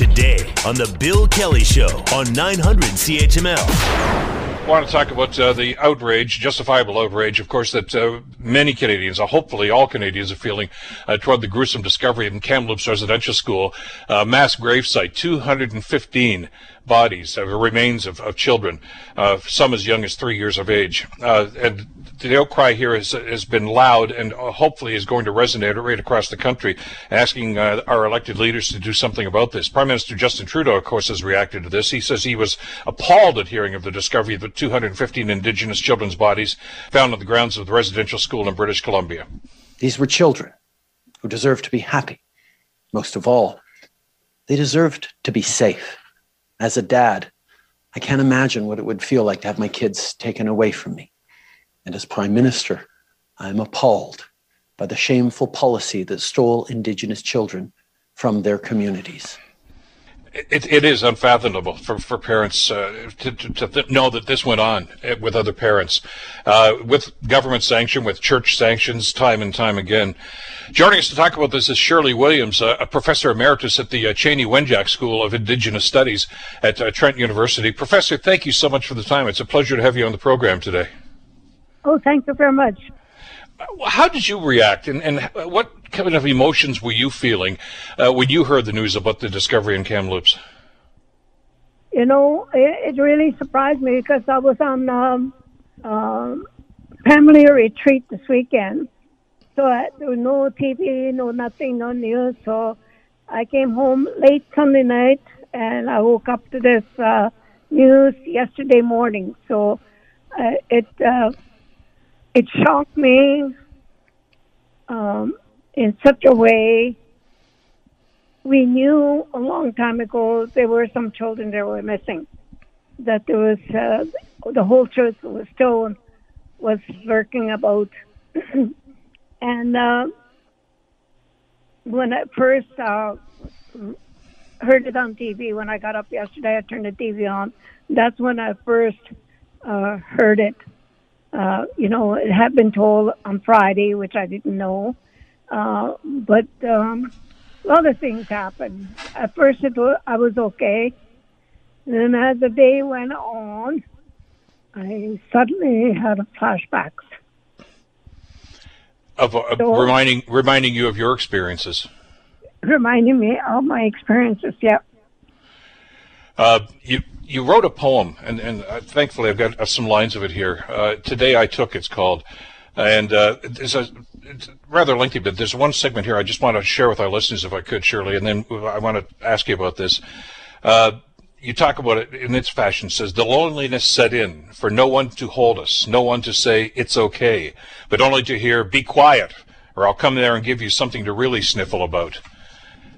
today on The Bill Kelly Show on 900 CHML. I want to talk about uh, the outrage, justifiable outrage, of course, that uh, many Canadians, uh, hopefully all Canadians, are feeling uh, toward the gruesome discovery in Kamloops Residential School, uh, mass gravesite, 215 bodies, uh, remains of, of children, uh, some as young as three years of age. And the outcry here has, has been loud and uh, hopefully is going to resonate right across the country, asking uh, our elected leaders to do something about this. Prime Minister Justin Trudeau, of course, has reacted to this. He says he was appalled at hearing of the discovery of the 215 Indigenous children's bodies found on the grounds of the residential school in British Columbia. These were children who deserved to be happy. Most of all, they deserved to be safe. As a dad, I can't imagine what it would feel like to have my kids taken away from me. And as Prime Minister, I am appalled by the shameful policy that stole Indigenous children from their communities. It, it is unfathomable for, for parents uh, to, to, to know that this went on uh, with other parents, uh, with government sanction, with church sanctions, time and time again. Joining us to talk about this is Shirley Williams, a professor emeritus at the uh, Chanie Wenjack School of Indigenous Studies at uh, Trent University. Professor, thank you so much for the time. It's a pleasure to have you on the program today. Oh, thank you very much. How did you react, and, and what kind of emotions were you feeling uh, when you heard the news about the discovery in Kamloops? You know, it, it really surprised me because I was on um, um, family retreat this weekend. So I, there was no TV, no nothing, no news. So I came home late Sunday night and I woke up to this uh, news yesterday morning. So uh, it uh, it shocked me um, in such a way. We knew a long time ago there were some children that were missing. That there was uh, the whole truth was still was lurking about, and uh, when I first uh, heard it on TV, when I got up yesterday, I turned the TV on. That's when I first uh, heard it uh, you know, it had been told on Friday, which I didn't know. Uh, but um, other things happened. At first, it was, I was okay. And then as the day went on, I suddenly had flashbacks. Of, uh, so, reminding reminding you of your experiences. Reminding me of my experiences. Yeah. Uh, you you wrote a poem, and, and uh, thankfully I've got uh, some lines of it here. Uh, Today I Took, it's called. And uh, it's, a, it's rather lengthy, but there's one segment here I just want to share with our listeners, if I could, Shirley, and then I want to ask you about this. Uh, you talk about it in its fashion. Says, The loneliness set in for no one to hold us, no one to say, It's okay, but only to hear, Be quiet, or I'll come there and give you something to really sniffle about.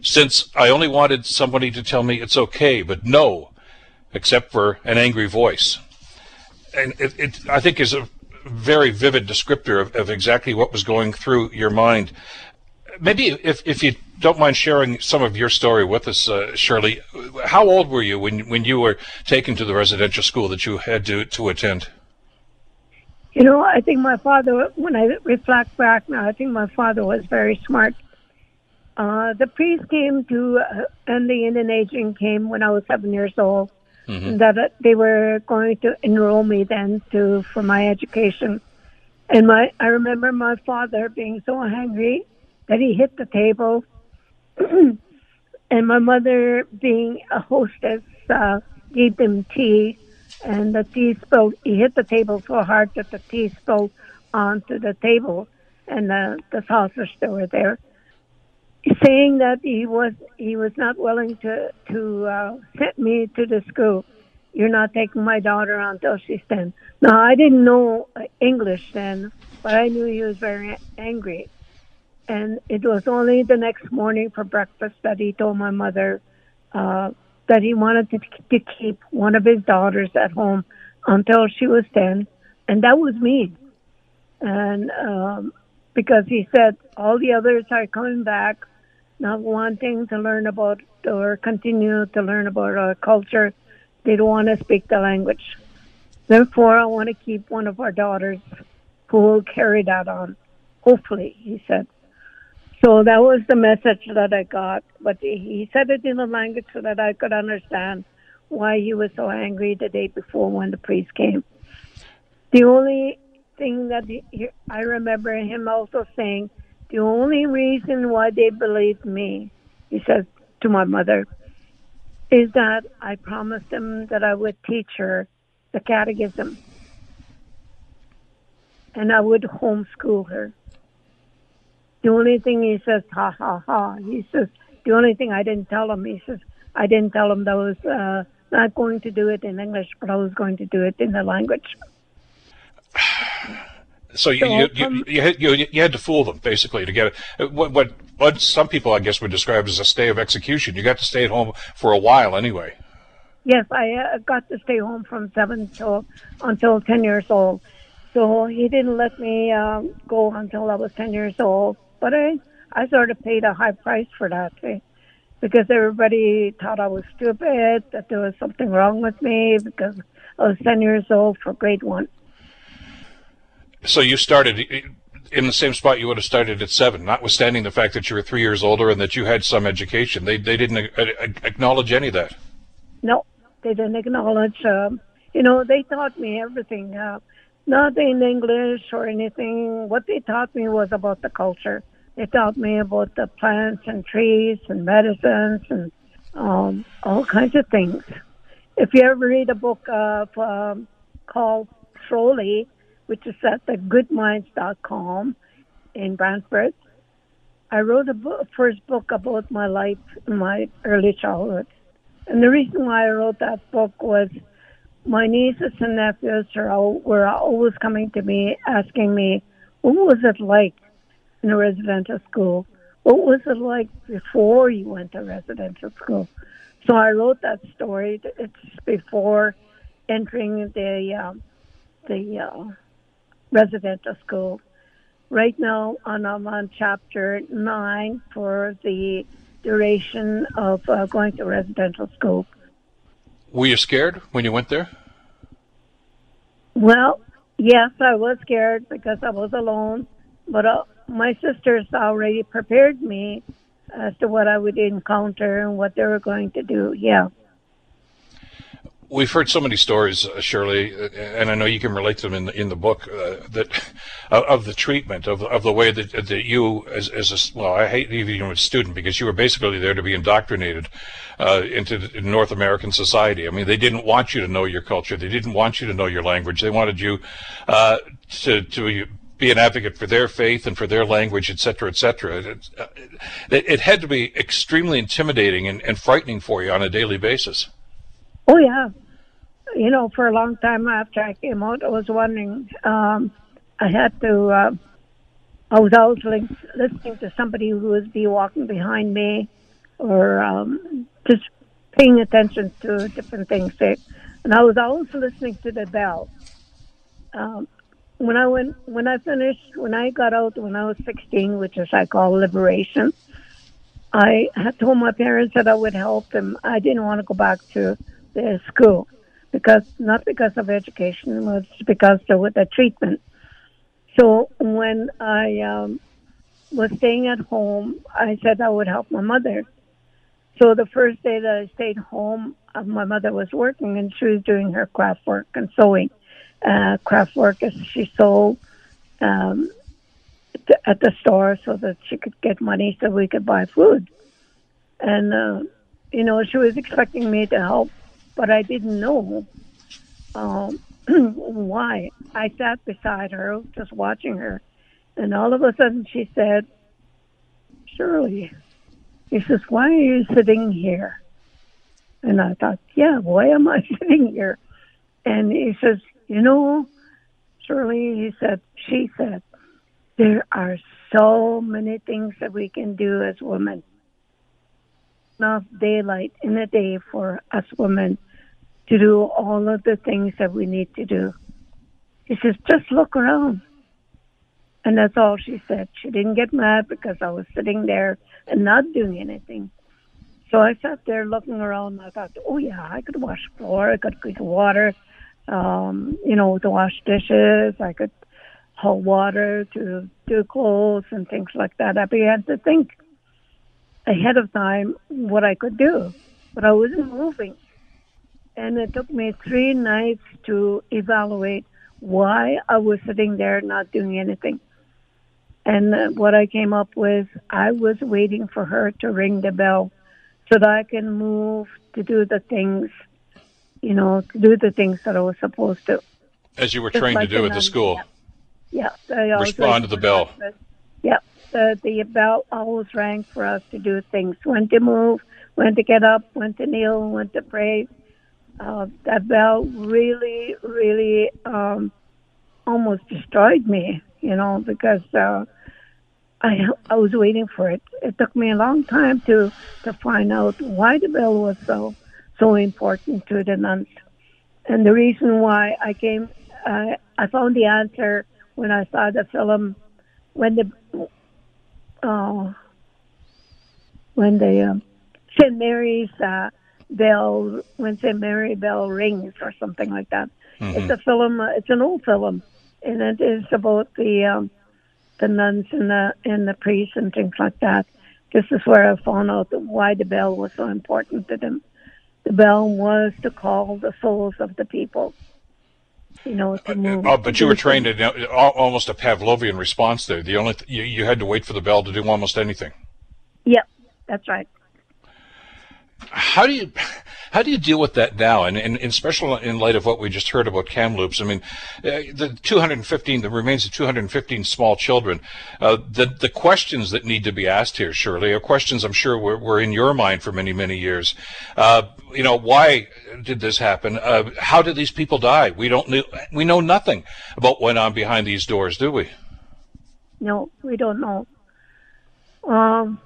Since I only wanted somebody to tell me it's okay, but no, except for an angry voice. And it, it I think, is a very vivid descriptor of, of exactly what was going through your mind. Maybe if, if you don't mind sharing some of your story with us, uh, Shirley, how old were you when, when you were taken to the residential school that you had to, to attend? You know, I think my father, when I reflect back now, I think my father was very smart. Uh, the priest came to, uh, and the Indian agent came when I was seven years old mm-hmm. that they were going to enroll me then to for my education. And my I remember my father being so angry that he hit the table, and my mother, being a hostess, uh, gave them tea, and the tea spilled. He hit the table so hard that the tea spilled onto the table, and the the saucers that were there saying that he was he was not willing to to uh, send me to the school. You're not taking my daughter until she's ten. Now I didn't know uh, English then, but I knew he was very angry. And it was only the next morning for breakfast that he told my mother uh, that he wanted to, to keep one of his daughters at home until she was ten, and that was me. And um, because he said all the others are coming back not wanting to learn about or continue to learn about our culture. They don't want to speak the language. Therefore, I want to keep one of our daughters who will carry that on. Hopefully, he said. So that was the message that I got. But he said it in a language so that I could understand why he was so angry the day before when the priest came. The only thing that he, I remember him also saying, the only reason why they believed me, he says to my mother, is that I promised them that I would teach her the catechism and I would homeschool her. The only thing he says, ha ha ha. He says, the only thing I didn't tell him, he says, I didn't tell him that I was uh, not going to do it in English, but I was going to do it in the language. So you, you, you, you, had, you, you had to fool them basically to get it. Uh, what, what what some people I guess would describe as a stay of execution. You got to stay at home for a while anyway. Yes, I uh, got to stay home from seven till until ten years old. So he didn't let me um, go until I was ten years old. But I I sort of paid a high price for that eh, because everybody thought I was stupid, that there was something wrong with me because I was ten years old for grade one. So you started in the same spot you would have started at seven, notwithstanding the fact that you were three years older and that you had some education. They they didn't acknowledge any of that. No, they didn't acknowledge. Um, you know, they taught me everything. Uh, not in English or anything. What they taught me was about the culture. They taught me about the plants and trees and medicines and um, all kinds of things. If you ever read a book um, called Trolley, which is at the goodminds.com in Brantford. I wrote a book, first book about my life in my early childhood. And the reason why I wrote that book was my nieces and nephews are all, were always coming to me asking me, what was it like in a residential school? What was it like before you went to residential school? So I wrote that story. It's before entering the um, the uh, residential school. Right now, I'm on chapter nine for the duration of uh, going to residential school. Were you scared when you went there? Well, yes, I was scared because I was alone, but uh, my sisters already prepared me as to what I would encounter and what they were going to do. Yeah we've heard so many stories, uh, Shirley, uh, and I know you can relate to them in the, in the book uh, that of the treatment of of the way that that you as as a well, I hate even a student because you were basically there to be indoctrinated uh, into North American society. I mean, they didn't want you to know your culture, they didn't want you to know your language, they wanted you uh, to to be an advocate for their faith and for their language, et cetera, et cetera. It, it, it had to be extremely intimidating and, and frightening for you on a daily basis. Oh yeah, you know, for a long time after I came out, I was wondering. Um, I had to. Uh, I was always listening to somebody who would be walking behind me, or um, just paying attention to different things. And I was always listening to the bell. Um, when I went, when I finished, when I got out, when I was 16, which is I call liberation, I had told my parents that I would help them. I didn't want to go back to the school because not because of education, it was because of the treatment. So when I um, was staying at home, I said I would help my mother. So the first day that I stayed home, uh, my mother was working and she was doing her craft work and sewing. Uh, craft work as she sold um, at the store so that she could get money so we could buy food. And, uh, you know, she was expecting me to help but I didn't know um, why. I sat beside her, just watching her, and all of a sudden she said, Shirley, he says, why are you sitting here? And I thought, yeah, why am I sitting here? And he says, you know, Shirley, he said, she said, there are so many things that we can do as women enough daylight in a day for us women to do all of the things that we need to do. He says, just look around. And that's all she said. She didn't get mad because I was sitting there and not doing anything. So I sat there looking around. I thought, oh yeah, I could wash floor. I could cook water, um, you know, to wash dishes. I could haul water, to do clothes and things like that. I began to think ahead of time what I could do, but I wasn't moving. And it took me three nights to evaluate why I was sitting there not doing anything. And uh, what I came up with, I was waiting for her to ring the bell so that I can move to do the things, you know, to do the things that I was supposed to. As you were Just trained like to do at the school. Yeah. Always Respond to the bell. Yeah. The, the bell always rang for us to do things. When to move, when to get up, when to kneel, when to pray. Uh, that bell really, really um, almost destroyed me, you know, because uh, I I was waiting for it. It took me a long time to to find out why the bell was so so important to the nuns, and the reason why I came. Uh, I found the answer when I saw the film when the uh, when the um, St. Mary's uh, bell when St. Mary bell rings or something like that. It's a film. Uh, it's an old film, and it is about the um, the nuns and the and the priests and things like that. This is where I found out why the bell was so important to them. The bell was to call the souls of the people. You know, to move. Oh, but you were trained in almost a Pavlovian response there. The only th- you, you had to wait for the bell to do almost anything. Yep, that's right. How do you how do you deal with that now? And, and, and especially in light of what we just heard about Kamloops, I mean, uh, the 215, the remains of 215 small children. Uh, the the questions that need to be asked here, surely, are questions I'm sure were, were in your mind for many many years. Uh, you know, why did this happen? Uh, how did these people die? We don't know. We know nothing about what went on behind these doors, do we? No, we don't know. Um,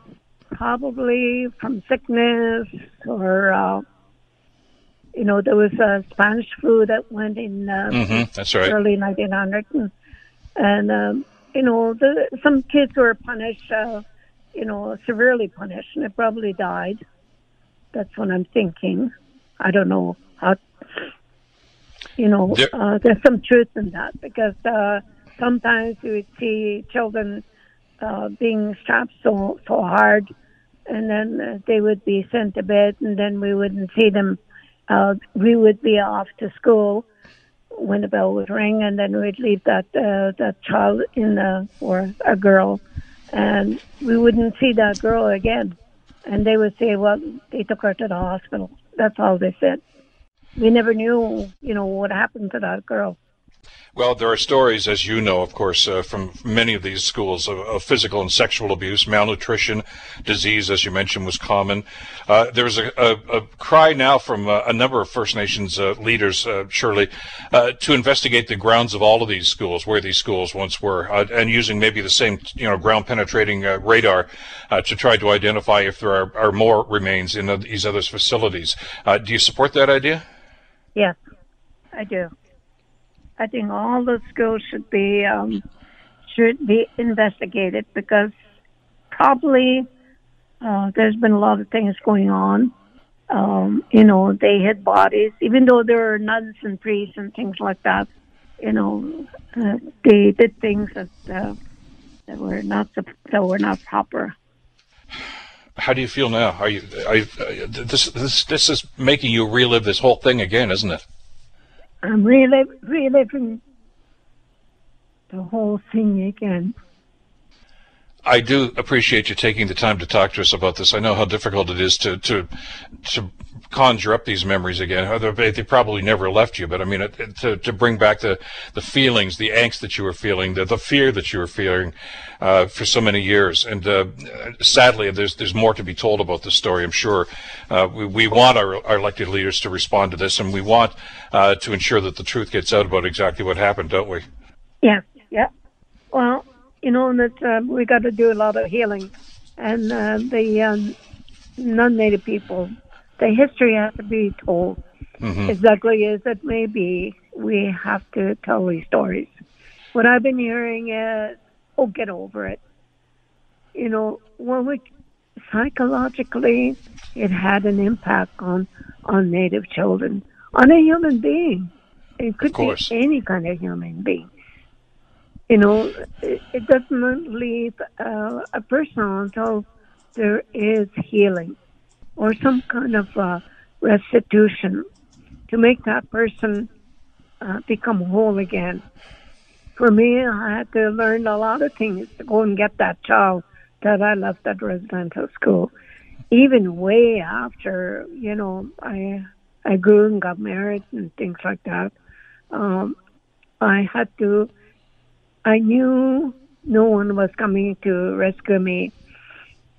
probably from sickness or, uh, you know, there was a Spanish flu that went in uh, hmm That's right. early 1900, and, and um, you know, the, some kids were punished, uh, you know, severely punished, and they probably died. That's what I'm thinking. I don't know how. You know, There- uh, there's some truth in that because uh, sometimes you would see children uh, being strapped so so hard, and then uh, they would be sent to bed, and then we wouldn't see them. Uh, we would be off to school when the bell would ring, and then we'd leave that uh, that child in the or a girl, and we wouldn't see that girl again. And they would say, "Well, they took her to the hospital." That's all they said. We never knew, you know, what happened to that girl. Well, there are stories, as you know, of course, uh, from many of these schools of, of physical and sexual abuse, malnutrition, disease, as you mentioned, was common. Uh, there's a, a, a cry now from uh, a number of First Nations uh, leaders, uh, Shirley, uh, to investigate the grounds of all of these schools, where these schools once were, and using maybe the same, you know, ground-penetrating uh, radar to try to identify if there are, are more remains in these other facilities. Do you support that idea? Yes, I do. I think all the schools should be um, should be investigated because probably uh, there's been a lot of things going on. Um, you know, they hid bodies, even though there are nuns and priests and things like that. You know, uh, they did things that uh, that were not that were not proper. How do you feel now? Are you, are you uh, this this this is making you relive this whole thing again, isn't it? I'm reliv- reliving the whole thing again. I do appreciate you taking the time to talk to us about this. I know how difficult it is to to to conjure up these memories again. They they probably never left you, but I mean, it, it- to to bring back the the feelings, the angst that you were feeling, the the fear that you were feeling uh, for so many years. And uh, sadly, there's there's more to be told about this story. I'm sure. Uh, we we want our, our elected leaders to respond to this, and we want uh, to ensure that the truth gets out about exactly what happened, don't we? Yeah, yeah. Well, you know that uh, we got to do a lot of healing, and uh, the um, non-native people, the history has to be told exactly as it may be. We have to tell these stories. What I've been hearing is, "Oh, get over it." You know, when we psychologically, it had an impact on on native children, on a human being. It could be any kind of human being you know, it, it doesn't leave uh, a person until there is healing or some kind of uh, restitution to make that person uh, become whole again. For me, I had to learn a lot of things to go and get that child that I left at residential school. Even way after, you know, I I grew and got married and things like that. Um, I had to. I knew no one was coming to rescue me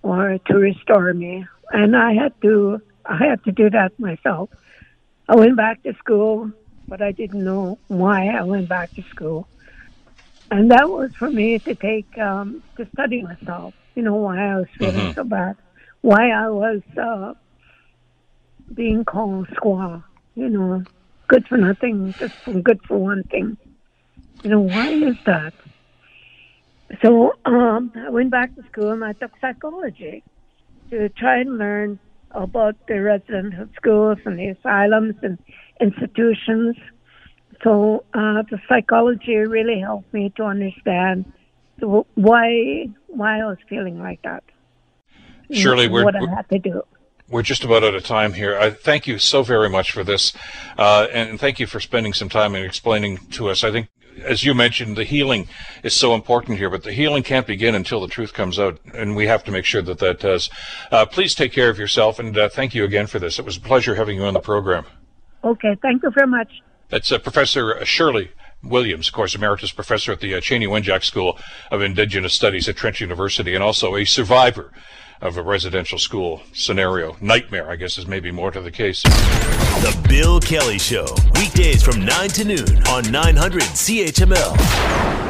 or to restore me, and I had to. I had to do that myself. I went back to school, but I didn't know why I went back to school. And that was for me to take, um, to study myself, you know, why I was feeling Mhm. so bad, why I was uh, being called squaw, you know, good for nothing, just good for one thing. You know, why is that? So um, I went back to school and I took psychology to try and learn about the residential schools and the asylums and institutions. So uh, the psychology really helped me to understand the, why why I was feeling like that. Surely, we're- what I had to do. We're just about out of time here. I thank you so very much for this, uh, and thank you for spending some time and explaining to us. I think, as you mentioned, the healing is so important here, but the healing can't begin until the truth comes out, and we have to make sure that that does. Uh, please take care of yourself, and uh, thank you again for this. It was a pleasure having you on the program. Okay, thank you very much. That's uh, Professor Shirley Williams, of course, emeritus professor at the uh, Chanie Wenjack School of Indigenous Studies at Trent University, and also a survivor of a residential school scenario. Nightmare, I guess, is maybe more to the case. The Bill Kelly Show, weekdays from 9 to noon on 900 CHML.